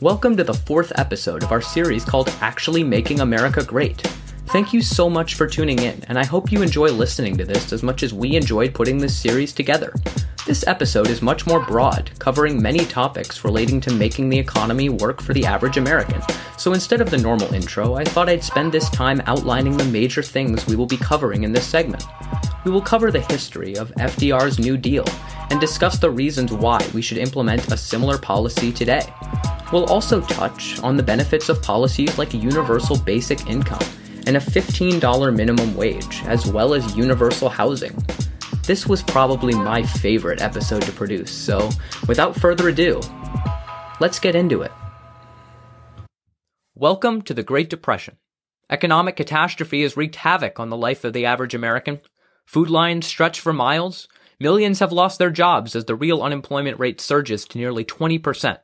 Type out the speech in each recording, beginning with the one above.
Welcome to the fourth episode of our series called Actually Making America Great. Thank you so much for tuning in, and I hope you enjoy listening to this as much as we enjoyed putting this series together. This episode is much more broad, covering many topics relating to making the economy work for the average American. So instead of the normal intro, I thought I'd spend this time outlining the major things we will be covering in this segment. We will cover the history of FDR's New Deal and discuss the reasons why we should implement a similar policy today. We'll also touch on the benefits of policies like a universal basic income and a $15 minimum wage, as well as universal housing. This was probably my favorite episode to produce, so without further ado, let's get into it. Welcome to the Great Depression. Economic catastrophe has wreaked havoc on the life of the average American. Food lines stretch for miles. Millions have lost their jobs as the real unemployment rate surges to nearly 20%.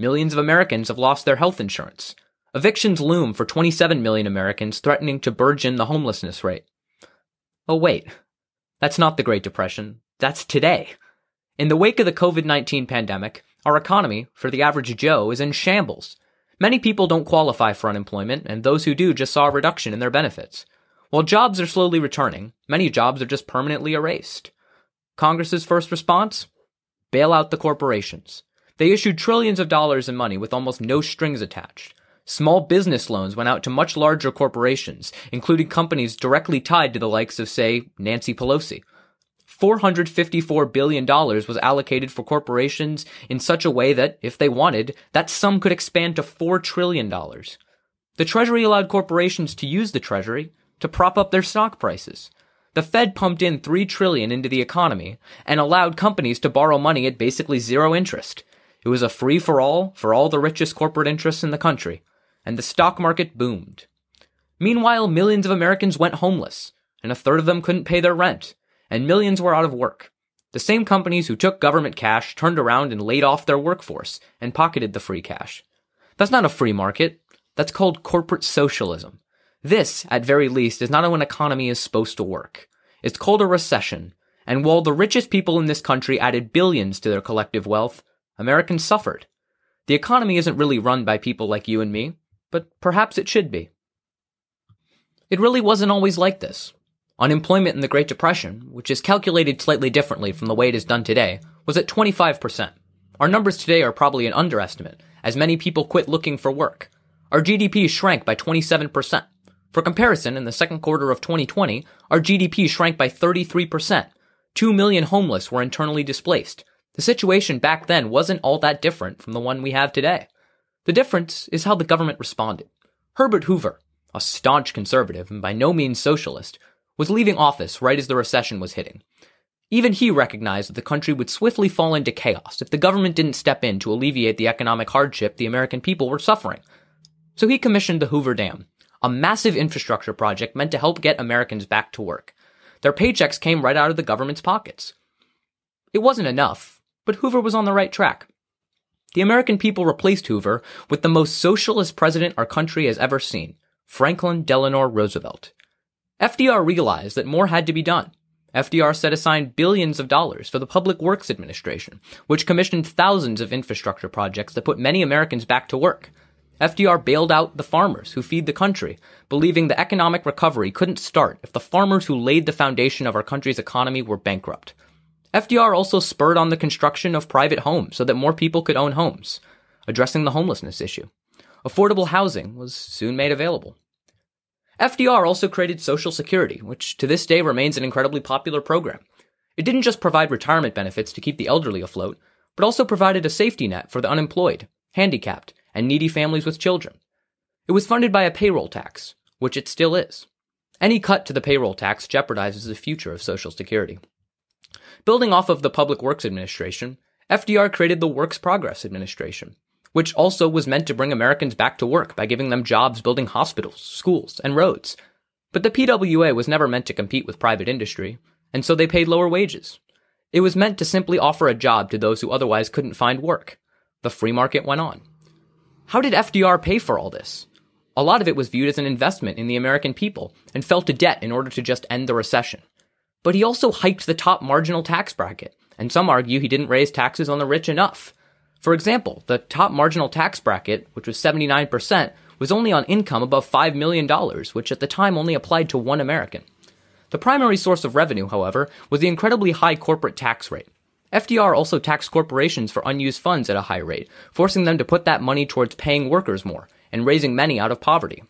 Millions of Americans have lost their health insurance. Evictions loom for 27 million Americans, threatening to burgeon the homelessness rate. Oh, wait. That's not the Great Depression. That's today. In the wake of the COVID 19 pandemic, our economy, for the average Joe, is in shambles. Many people don't qualify for unemployment, and those who do just saw a reduction in their benefits. While jobs are slowly returning, many jobs are just permanently erased. Congress's first response? Bail out the corporations. They issued trillions of dollars in money with almost no strings attached. Small business loans went out to much larger corporations, including companies directly tied to the likes of, say, Nancy Pelosi. $454 billion was allocated for corporations in such a way that, if they wanted, that sum could expand to $4 trillion. The Treasury allowed corporations to use the Treasury to prop up their stock prices. The Fed pumped in 3 trillion into the economy and allowed companies to borrow money at basically zero interest. It was a free for all for all the richest corporate interests in the country, and the stock market boomed. Meanwhile, millions of Americans went homeless, and a third of them couldn't pay their rent, and millions were out of work. The same companies who took government cash turned around and laid off their workforce and pocketed the free cash. That's not a free market. That's called corporate socialism. This, at very least, is not how an economy is supposed to work. It's called a recession, and while the richest people in this country added billions to their collective wealth, Americans suffered. The economy isn't really run by people like you and me, but perhaps it should be. It really wasn't always like this. Unemployment in the Great Depression, which is calculated slightly differently from the way it is done today, was at 25%. Our numbers today are probably an underestimate, as many people quit looking for work. Our GDP shrank by 27%. For comparison, in the second quarter of 2020, our GDP shrank by 33%. 2 million homeless were internally displaced. The situation back then wasn't all that different from the one we have today. The difference is how the government responded. Herbert Hoover, a staunch conservative and by no means socialist, was leaving office right as the recession was hitting. Even he recognized that the country would swiftly fall into chaos if the government didn't step in to alleviate the economic hardship the American people were suffering. So he commissioned the Hoover Dam, a massive infrastructure project meant to help get Americans back to work. Their paychecks came right out of the government's pockets. It wasn't enough, but Hoover was on the right track. The American people replaced Hoover with the most socialist president our country has ever seen, Franklin Delano Roosevelt. FDR realized that more had to be done. FDR set aside billions of dollars for the Public Works Administration, which commissioned thousands of infrastructure projects that put many Americans back to work. FDR bailed out the farmers who feed the country, believing the economic recovery couldn't start if the farmers who laid the foundation of our country's economy were bankrupt. FDR also spurred on the construction of private homes so that more people could own homes, addressing the homelessness issue. Affordable housing was soon made available. FDR also created Social Security, which to this day remains an incredibly popular program. It didn't just provide retirement benefits to keep the elderly afloat, but also provided a safety net for the unemployed, handicapped, and needy families with children. It was funded by a payroll tax, which it still is. Any cut to the payroll tax jeopardizes the future of Social Security. Building off of the Public Works Administration, FDR created the Works Progress Administration, which also was meant to bring Americans back to work by giving them jobs building hospitals, schools, and roads. But the PWA was never meant to compete with private industry, and so they paid lower wages. It was meant to simply offer a job to those who otherwise couldn't find work. The free market went on. How did FDR pay for all this? A lot of it was viewed as an investment in the American people and fell to debt in order to just end the recession. But he also hiked the top marginal tax bracket, and some argue he didn't raise taxes on the rich enough. For example, the top marginal tax bracket, which was 79%, was only on income above $5 million, which at the time only applied to one American. The primary source of revenue, however, was the incredibly high corporate tax rate. FDR also taxed corporations for unused funds at a high rate, forcing them to put that money towards paying workers more and raising many out of poverty.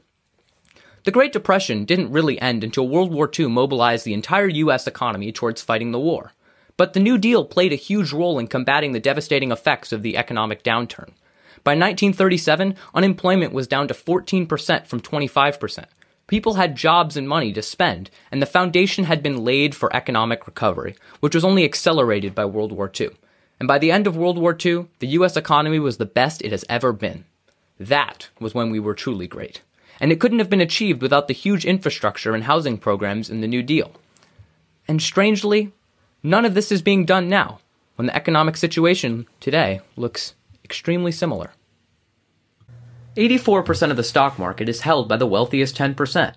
The Great Depression didn't really end until World War II mobilized the entire US economy towards fighting the war. But the New Deal played a huge role in combating the devastating effects of the economic downturn. By 1937, unemployment was down to 14% from 25%. People had jobs and money to spend, and the foundation had been laid for economic recovery, which was only accelerated by World War II. And by the end of World War II, the US economy was the best it has ever been. That was when we were truly great. And it couldn't have been achieved without the huge infrastructure and housing programs in the New Deal. And strangely, none of this is being done now, when the economic situation today looks extremely similar. 84% of the stock market is held by the wealthiest 10%.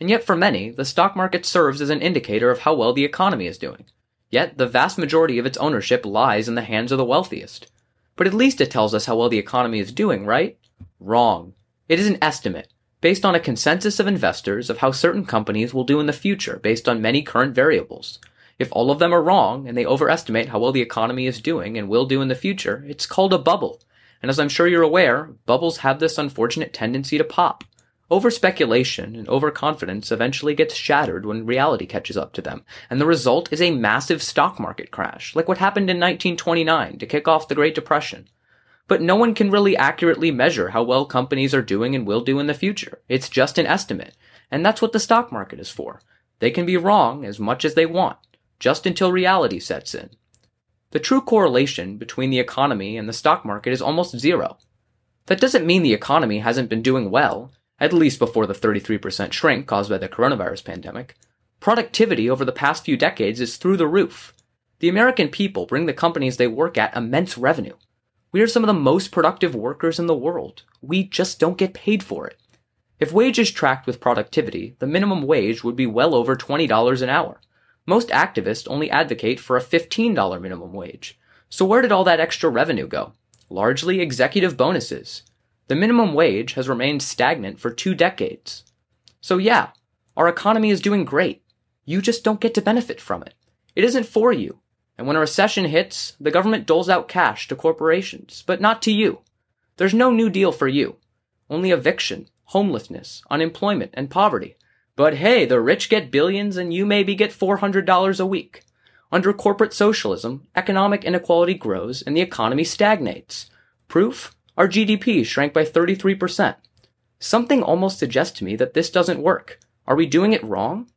And yet, for many, the stock market serves as an indicator of how well the economy is doing. Yet, the vast majority of its ownership lies in the hands of the wealthiest. But at least it tells us how well the economy is doing, right? Wrong. It is an estimate, based on a consensus of investors of how certain companies will do in the future based on many current variables. If all of them are wrong and they overestimate how well the economy is doing and will do in the future, it's called a bubble and as I'm sure you're aware, bubbles have this unfortunate tendency to pop. Over speculation and overconfidence eventually gets shattered when reality catches up to them, and the result is a massive stock market crash, like what happened in 1929 to kick off the Great Depression. But no one can really accurately measure how well companies are doing and will do in the future. It's just an estimate, and that's what the stock market is for. They can be wrong as much as they want, just until reality sets in. The true correlation between the economy and the stock market is almost zero. That doesn't mean the economy hasn't been doing well, at least before the 33% shrink caused by the coronavirus pandemic. Productivity over the past few decades is through the roof. The American people bring the companies they work at immense revenue. We are some of the most productive workers in the world. We just don't get paid for it. If wages tracked with productivity, the minimum wage would be well over $20 an hour. Most activists only advocate for a $15 minimum wage. So where did all that extra revenue go? Largely executive bonuses. The minimum wage has remained stagnant for two decades. So yeah, our economy is doing great. You just don't get to benefit from it. It isn't for you. And when a recession hits, the government doles out cash to corporations, but not to you. There's no new deal for you. Only eviction, homelessness, unemployment, and poverty. But hey, the rich get billions and you maybe get $400 a week. Under corporate socialism, economic inequality grows and the economy stagnates. Proof? Our GDP shrank by 33%. Something almost suggests to me that this doesn't work. Are we doing it wrong?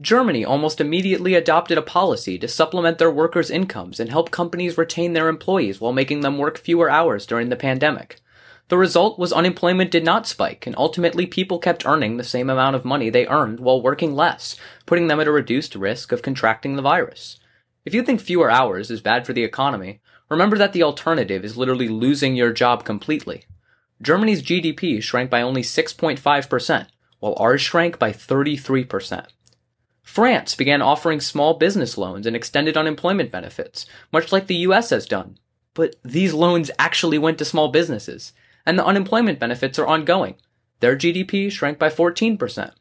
Germany almost immediately adopted a policy to supplement their workers' incomes and help companies retain their employees while making them work fewer hours during the pandemic. The result was unemployment did not spike, and ultimately people kept earning the same amount of money they earned while working less, putting them at a reduced risk of contracting the virus. If you think fewer hours is bad for the economy, remember that the alternative is literally losing your job completely. Germany's GDP shrank by only 6.5%, while ours shrank by 33%. France began offering small business loans and extended unemployment benefits, much like the US has done. But these loans actually went to small businesses and the unemployment benefits are ongoing. Their GDP shrank by 14%.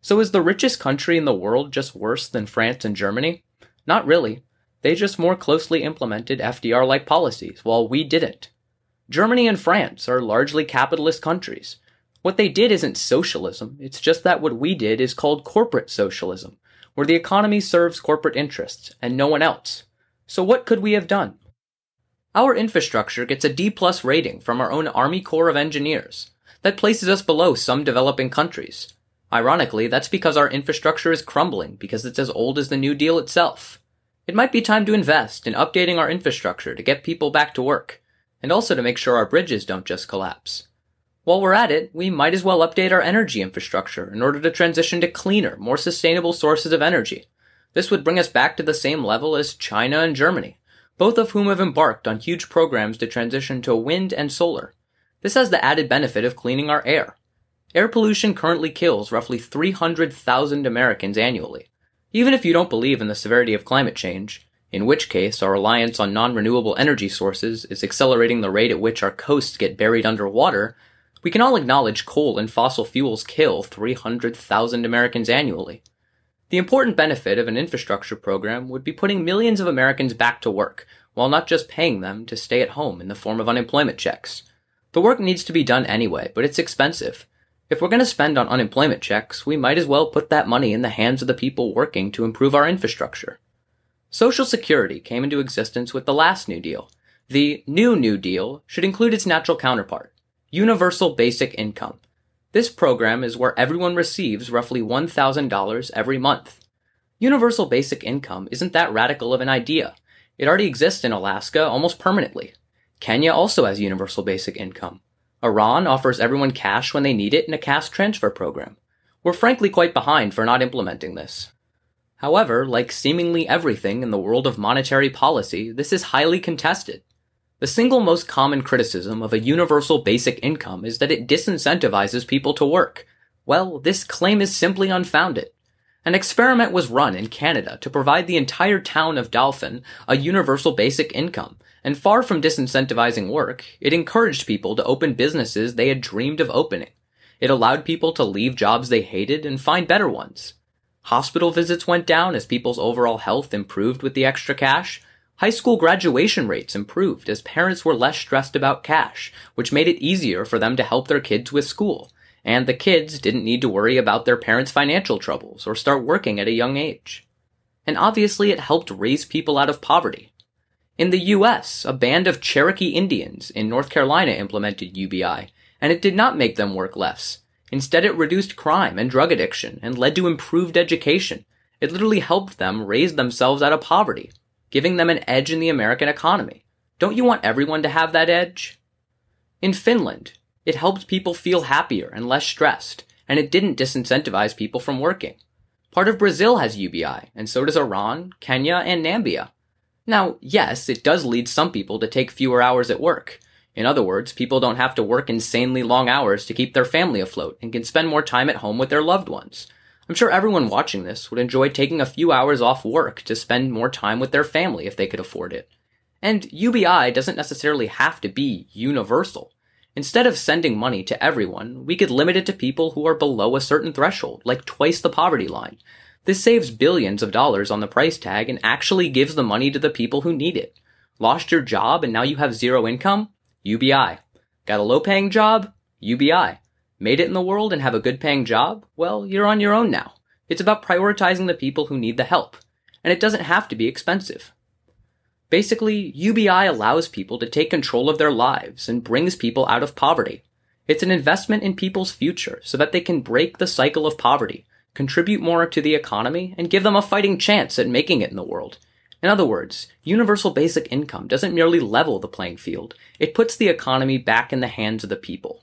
So is the richest country in the world just worse than France and Germany? Not really. They just more closely implemented FDR like policies, while we didn't. Germany and France are largely capitalist countries. What they did isn't socialism, it's just that what we did is called corporate socialism, where the economy serves corporate interests and no one else. So what could we have done? Our infrastructure gets a D plus rating from our own Army Corps of Engineers. That places us below some developing countries. Ironically, that's because our infrastructure is crumbling because it's as old as the New Deal itself. It might be time to invest in updating our infrastructure to get people back to work, and also to make sure our bridges don't just collapse. While we're at it, we might as well update our energy infrastructure in order to transition to cleaner, more sustainable sources of energy. This would bring us back to the same level as China and Germany, both of whom have embarked on huge programs to transition to wind and solar. This has the added benefit of cleaning our air. Air pollution currently kills roughly 300,000 Americans annually. Even if you don't believe in the severity of climate change, in which case our reliance on non-renewable energy sources is accelerating the rate at which our coasts get buried underwater, we can all acknowledge coal and fossil fuels kill 300,000 Americans annually. The important benefit of an infrastructure program would be putting millions of Americans back to work, while not just paying them to stay at home in the form of unemployment checks. The work needs to be done anyway, but it's expensive. If we're going to spend on unemployment checks, we might as well put that money in the hands of the people working to improve our infrastructure. Social Security came into existence with the last New Deal. The new New Deal should include its natural counterpart, Universal Basic Income. This program is where everyone receives roughly $1,000 every month. Universal Basic Income isn't that radical of an idea. It already exists in Alaska almost permanently. Kenya also has Universal Basic Income. Iran offers everyone cash when they need it in a cash transfer program. We're frankly quite behind for not implementing this. However, like seemingly everything in the world of monetary policy, this is highly contested. The single most common criticism of a universal basic income is that it disincentivizes people to work. Well, this claim is simply unfounded. An experiment was run in Canada to provide the entire town of Dauphin a universal basic income, and far from disincentivizing work, it encouraged people to open businesses they had dreamed of opening. It allowed people to leave jobs they hated and find better ones. Hospital visits went down as people's overall health improved with the extra cash. High school graduation rates improved as parents were less stressed about cash, which made it easier for them to help their kids with school. And the kids didn't need to worry about their parents' financial troubles or start working at a young age. And obviously it helped raise people out of poverty. In the US, a band of Cherokee Indians in North Carolina implemented UBI, and it did not make them work less. Instead, it reduced crime and drug addiction and led to improved education. It literally helped them raise themselves out of poverty, giving them an edge in the American economy. Don't you want everyone to have that edge? In Finland, it helped people feel happier and less stressed, and it didn't disincentivize people from working. Part of Brazil has UBI, and so does Iran, Kenya, and Namibia. Now, yes, it does lead some people to take fewer hours at work. In other words, people don't have to work insanely long hours to keep their family afloat and can spend more time at home with their loved ones. I'm sure everyone watching this would enjoy taking a few hours off work to spend more time with their family if they could afford it. And UBI doesn't necessarily have to be universal. Instead of sending money to everyone, we could limit it to people who are below a certain threshold, like twice the poverty line, this saves billions of dollars on the price tag and actually gives the money to the people who need it. Lost your job and now you have zero income? UBI. Got a low paying job? UBI. Made it in the world and have a good paying job? Well, you're on your own now. It's about prioritizing the people who need the help. And it doesn't have to be expensive. Basically, UBI allows people to take control of their lives and brings people out of poverty. It's an investment in people's future so that they can break the cycle of poverty contribute more to the economy, and give them a fighting chance at making it in the world. In other words, universal basic income doesn't merely level the playing field, it puts the economy back in the hands of the people.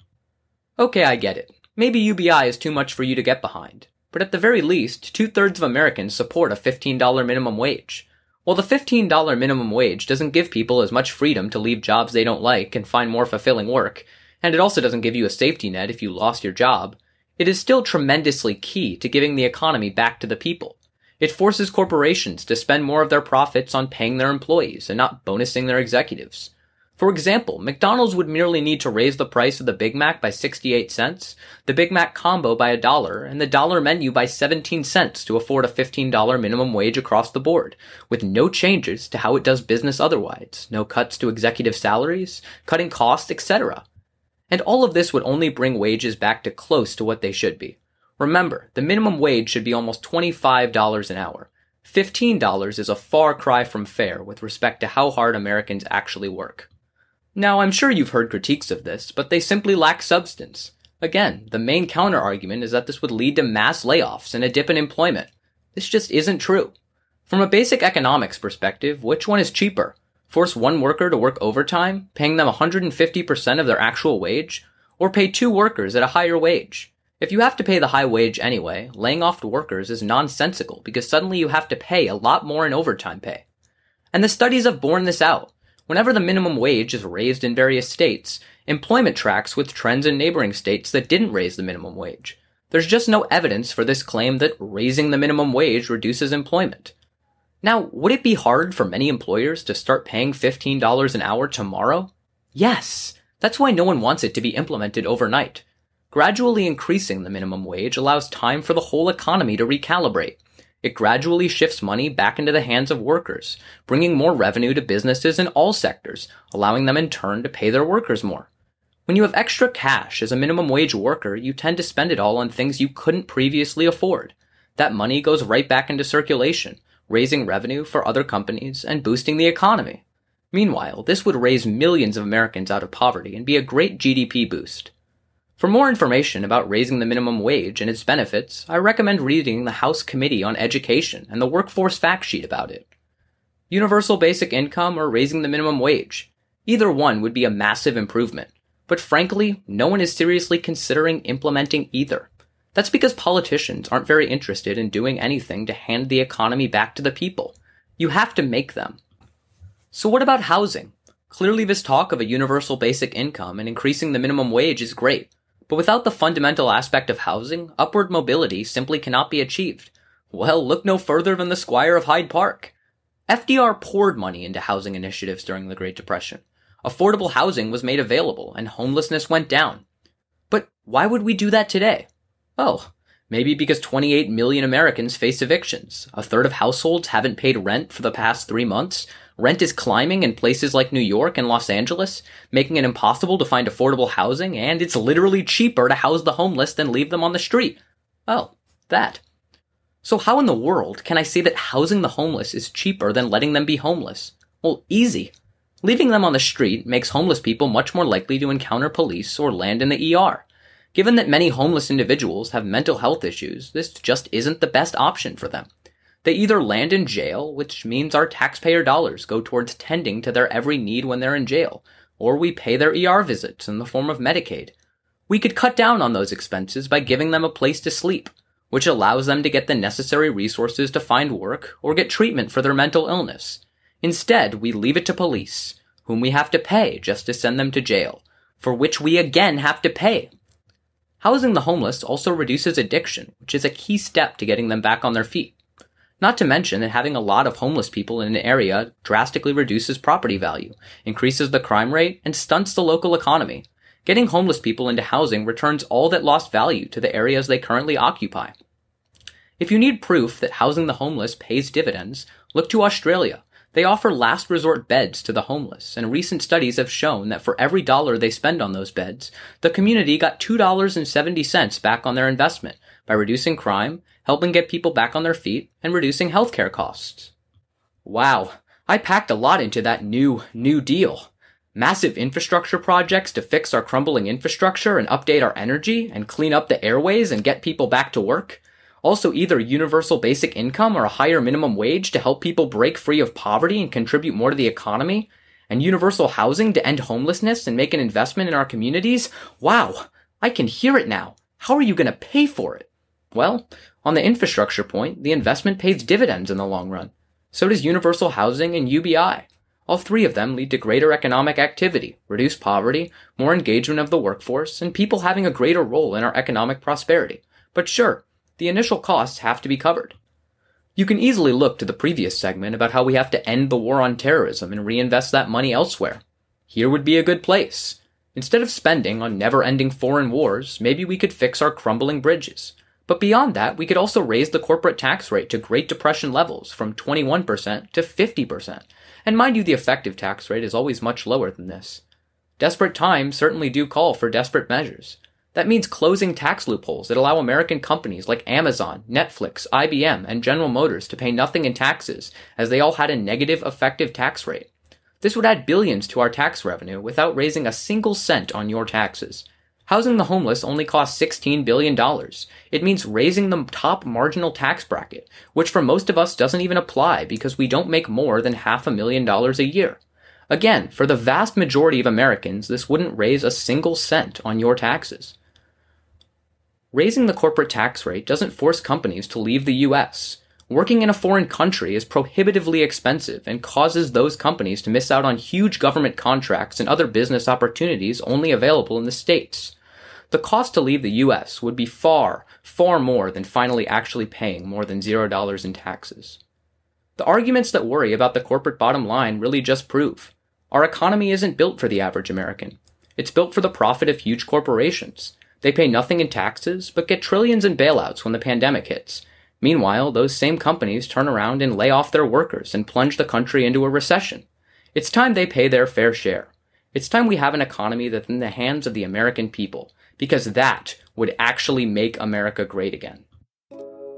Okay, I get it. Maybe UBI is too much for you to get behind. But at the very least, two thirds of Americans support a $15 minimum wage. While the $15 minimum wage doesn't give people as much freedom to leave jobs they don't like and find more fulfilling work, and it also doesn't give you a safety net if you lost your job, it is still tremendously key to giving the economy back to the people. It forces corporations to spend more of their profits on paying their employees and not bonusing their executives. For example, McDonald's would merely need to raise the price of the Big Mac by 68 cents, the Big Mac combo by a dollar, and the dollar menu by 17 cents to afford a $15 minimum wage across the board, with no changes to how it does business otherwise, no cuts to executive salaries, cutting costs, etc. And all of this would only bring wages back to close to what they should be. Remember, the minimum wage should be almost $25 an hour. $15 is a far cry from fair with respect to how hard Americans actually work. Now, I'm sure you've heard critiques of this, but they simply lack substance. Again, the main counterargument is that this would lead to mass layoffs and a dip in employment. This just isn't true. From a basic economics perspective, which one is cheaper? force one worker to work overtime, paying them 150% of their actual wage, or pay two workers at a higher wage. If you have to pay the high wage anyway, laying off workers is nonsensical because suddenly you have to pay a lot more in overtime pay. And the studies have borne this out. Whenever the minimum wage is raised in various states, employment tracks with trends in neighboring states that didn't raise the minimum wage. There's just no evidence for this claim that raising the minimum wage reduces employment. Now, would it be hard for many employers to start paying $15 an hour tomorrow? Yes. That's why no one wants it to be implemented overnight. Gradually increasing the minimum wage allows time for the whole economy to recalibrate. It gradually shifts money back into the hands of workers, bringing more revenue to businesses in all sectors, allowing them in turn to pay their workers more. When you have extra cash as a minimum wage worker, you tend to spend it all on things you couldn't previously afford. That money goes right back into circulation, raising revenue for other companies and boosting the economy. Meanwhile, this would raise millions of Americans out of poverty and be a great GDP boost. For more information about raising the minimum wage and its benefits, I recommend reading the House Committee on Education and the Workforce Fact Sheet about it. Universal basic income or raising the minimum wage. Either one would be a massive improvement. But frankly, no one is seriously considering implementing either. That's because politicians aren't very interested in doing anything to hand the economy back to the people. You have to make them. So what about housing? Clearly this talk of a universal basic income and increasing the minimum wage is great, but without the fundamental aspect of housing, upward mobility simply cannot be achieved. Well, look no further than the Squire of Hyde Park. FDR poured money into housing initiatives during the Great Depression. Affordable housing was made available and homelessness went down. But why would we do that today? Oh, maybe because 28 million Americans face evictions. A third of households haven't paid rent for the past three months, Rent is climbing in places like New York and Los Angeles, making it impossible to find affordable housing, and it's literally cheaper to house the homeless than leave them on the street. Oh, that. So how in the world can I say that housing the homeless is cheaper than letting them be homeless? Well, easy. Leaving them on the street makes homeless people much more likely to encounter police or land in the ER. Given that many homeless individuals have mental health issues, this just isn't the best option for them. They either land in jail, which means our taxpayer dollars go towards tending to their every need when they're in jail, or we pay their ER visits in the form of Medicaid. We could cut down on those expenses by giving them a place to sleep, which allows them to get the necessary resources to find work or get treatment for their mental illness. Instead, we leave it to police, whom we have to pay just to send them to jail, for which we again have to pay. Housing the homeless also reduces addiction, which is a key step to getting them back on their feet. Not to mention that having a lot of homeless people in an area drastically reduces property value, increases the crime rate, and stunts the local economy. Getting homeless people into housing returns all that lost value to the areas they currently occupy. If you need proof that housing the homeless pays dividends, look to Australia. They offer last resort beds to the homeless, and recent studies have shown that for every dollar they spend on those beds, the community got $2.70 back on their investment by reducing crime helping get people back on their feet, and reducing healthcare costs. Wow, I packed a lot into that new, new deal. Massive infrastructure projects to fix our crumbling infrastructure and update our energy and clean up the airways and get people back to work. Also, either universal basic income or a higher minimum wage to help people break free of poverty and contribute more to the economy. And universal housing to end homelessness and make an investment in our communities. Wow, I can hear it now. How are you going to pay for it? Well, on the infrastructure point, the investment pays dividends in the long run. So does universal housing and UBI. All three of them lead to greater economic activity, reduced poverty, more engagement of the workforce, and people having a greater role in our economic prosperity. But sure, the initial costs have to be covered. You can easily look to the previous segment about how we have to end the war on terrorism and reinvest that money elsewhere. Here would be a good place. Instead of spending on never ending foreign wars, maybe we could fix our crumbling bridges. But beyond that, we could also raise the corporate tax rate to Great Depression levels from 21% to 50%. And mind you, the effective tax rate is always much lower than this. Desperate times certainly do call for desperate measures. That means closing tax loopholes that allow American companies like Amazon, Netflix, IBM, and General Motors to pay nothing in taxes, as they all had a negative effective tax rate. This would add billions to our tax revenue without raising a single cent on your taxes. Housing the homeless only costs $16 billion. It means raising the top marginal tax bracket, which for most of us doesn't even apply because we don't make more than half a million dollars a year. Again, for the vast majority of Americans, this wouldn't raise a single cent on your taxes. Raising the corporate tax rate doesn't force companies to leave the US. Working in a foreign country is prohibitively expensive and causes those companies to miss out on huge government contracts and other business opportunities only available in the States. The cost to leave the US would be far, far more than finally actually paying more than $0 in taxes. The arguments that worry about the corporate bottom line really just prove our economy isn't built for the average American. It's built for the profit of huge corporations. They pay nothing in taxes, but get trillions in bailouts when the pandemic hits. Meanwhile, those same companies turn around and lay off their workers and plunge the country into a recession. It's time they pay their fair share. It's time we have an economy that's in the hands of the American people, because that would actually make America great again.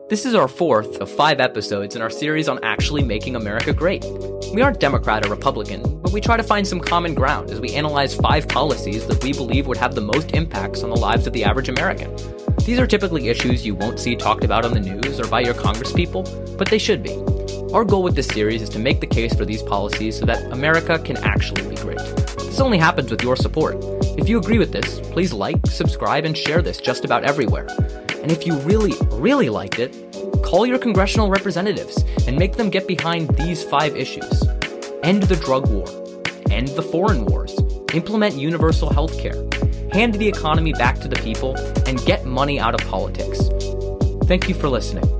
This is our fourth of five episodes in our series on actually making America great. We aren't Democrat or Republican, but we try to find some common ground as we analyze five policies that we believe would have the most impacts on the lives of the average American. These are typically issues you won't see talked about on the news or by your congresspeople, but they should be. Our goal with this series is to make the case for these policies so that America can actually be great. This only happens with your support. If you agree with this, please like, subscribe, and share this just about everywhere. And if you really, really liked it, call your congressional representatives and make them get behind these five issues end the drug war, end the foreign wars, implement universal health care, hand the economy back to the people, and get money out of politics. Thank you for listening.